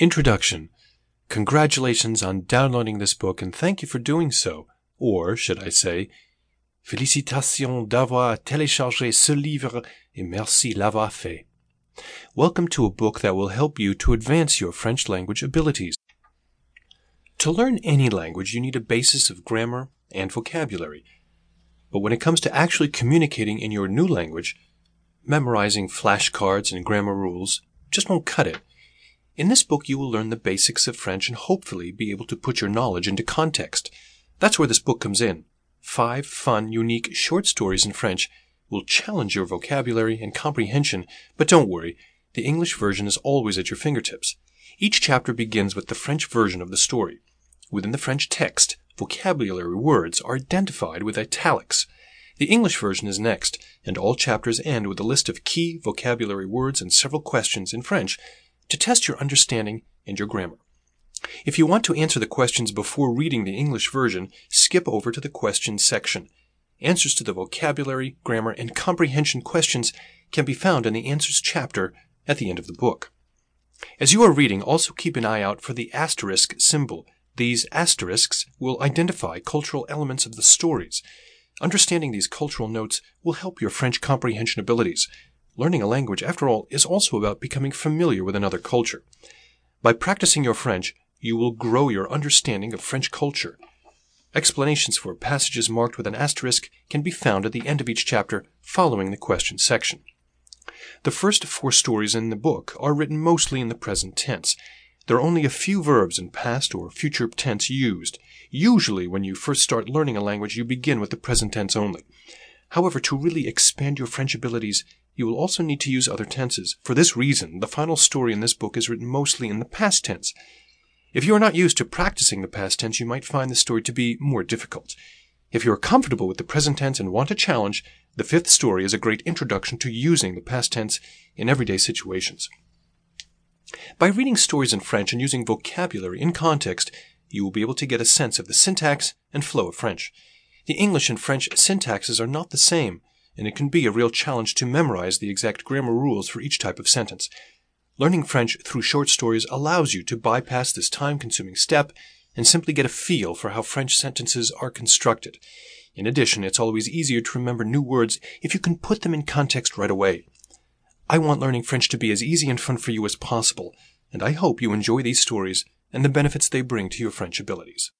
Introduction Congratulations on downloading this book and thank you for doing so. Or, should I say, Félicitations d'avoir téléchargé ce livre et merci l'avoir fait. Welcome to a book that will help you to advance your French language abilities. To learn any language, you need a basis of grammar and vocabulary. But when it comes to actually communicating in your new language, memorizing flashcards and grammar rules just won't cut it. In this book, you will learn the basics of French and hopefully be able to put your knowledge into context. That's where this book comes in. Five fun, unique short stories in French will challenge your vocabulary and comprehension, but don't worry, the English version is always at your fingertips. Each chapter begins with the French version of the story. Within the French text, vocabulary words are identified with italics. The English version is next, and all chapters end with a list of key vocabulary words and several questions in French to test your understanding and your grammar. If you want to answer the questions before reading the English version, skip over to the questions section. Answers to the vocabulary, grammar, and comprehension questions can be found in the answers chapter at the end of the book. As you are reading, also keep an eye out for the asterisk symbol. These asterisks will identify cultural elements of the stories. Understanding these cultural notes will help your French comprehension abilities. Learning a language, after all, is also about becoming familiar with another culture. By practicing your French, you will grow your understanding of French culture. Explanations for passages marked with an asterisk can be found at the end of each chapter following the question section. The first four stories in the book are written mostly in the present tense. There are only a few verbs in past or future tense used. Usually, when you first start learning a language, you begin with the present tense only. However, to really expand your French abilities, you will also need to use other tenses. For this reason, the final story in this book is written mostly in the past tense. If you are not used to practicing the past tense, you might find the story to be more difficult. If you are comfortable with the present tense and want a challenge, the fifth story is a great introduction to using the past tense in everyday situations. By reading stories in French and using vocabulary in context, you will be able to get a sense of the syntax and flow of French. The English and French syntaxes are not the same, and it can be a real challenge to memorize the exact grammar rules for each type of sentence. Learning French through short stories allows you to bypass this time consuming step and simply get a feel for how French sentences are constructed. In addition, it's always easier to remember new words if you can put them in context right away. I want learning French to be as easy and fun for you as possible, and I hope you enjoy these stories and the benefits they bring to your French abilities.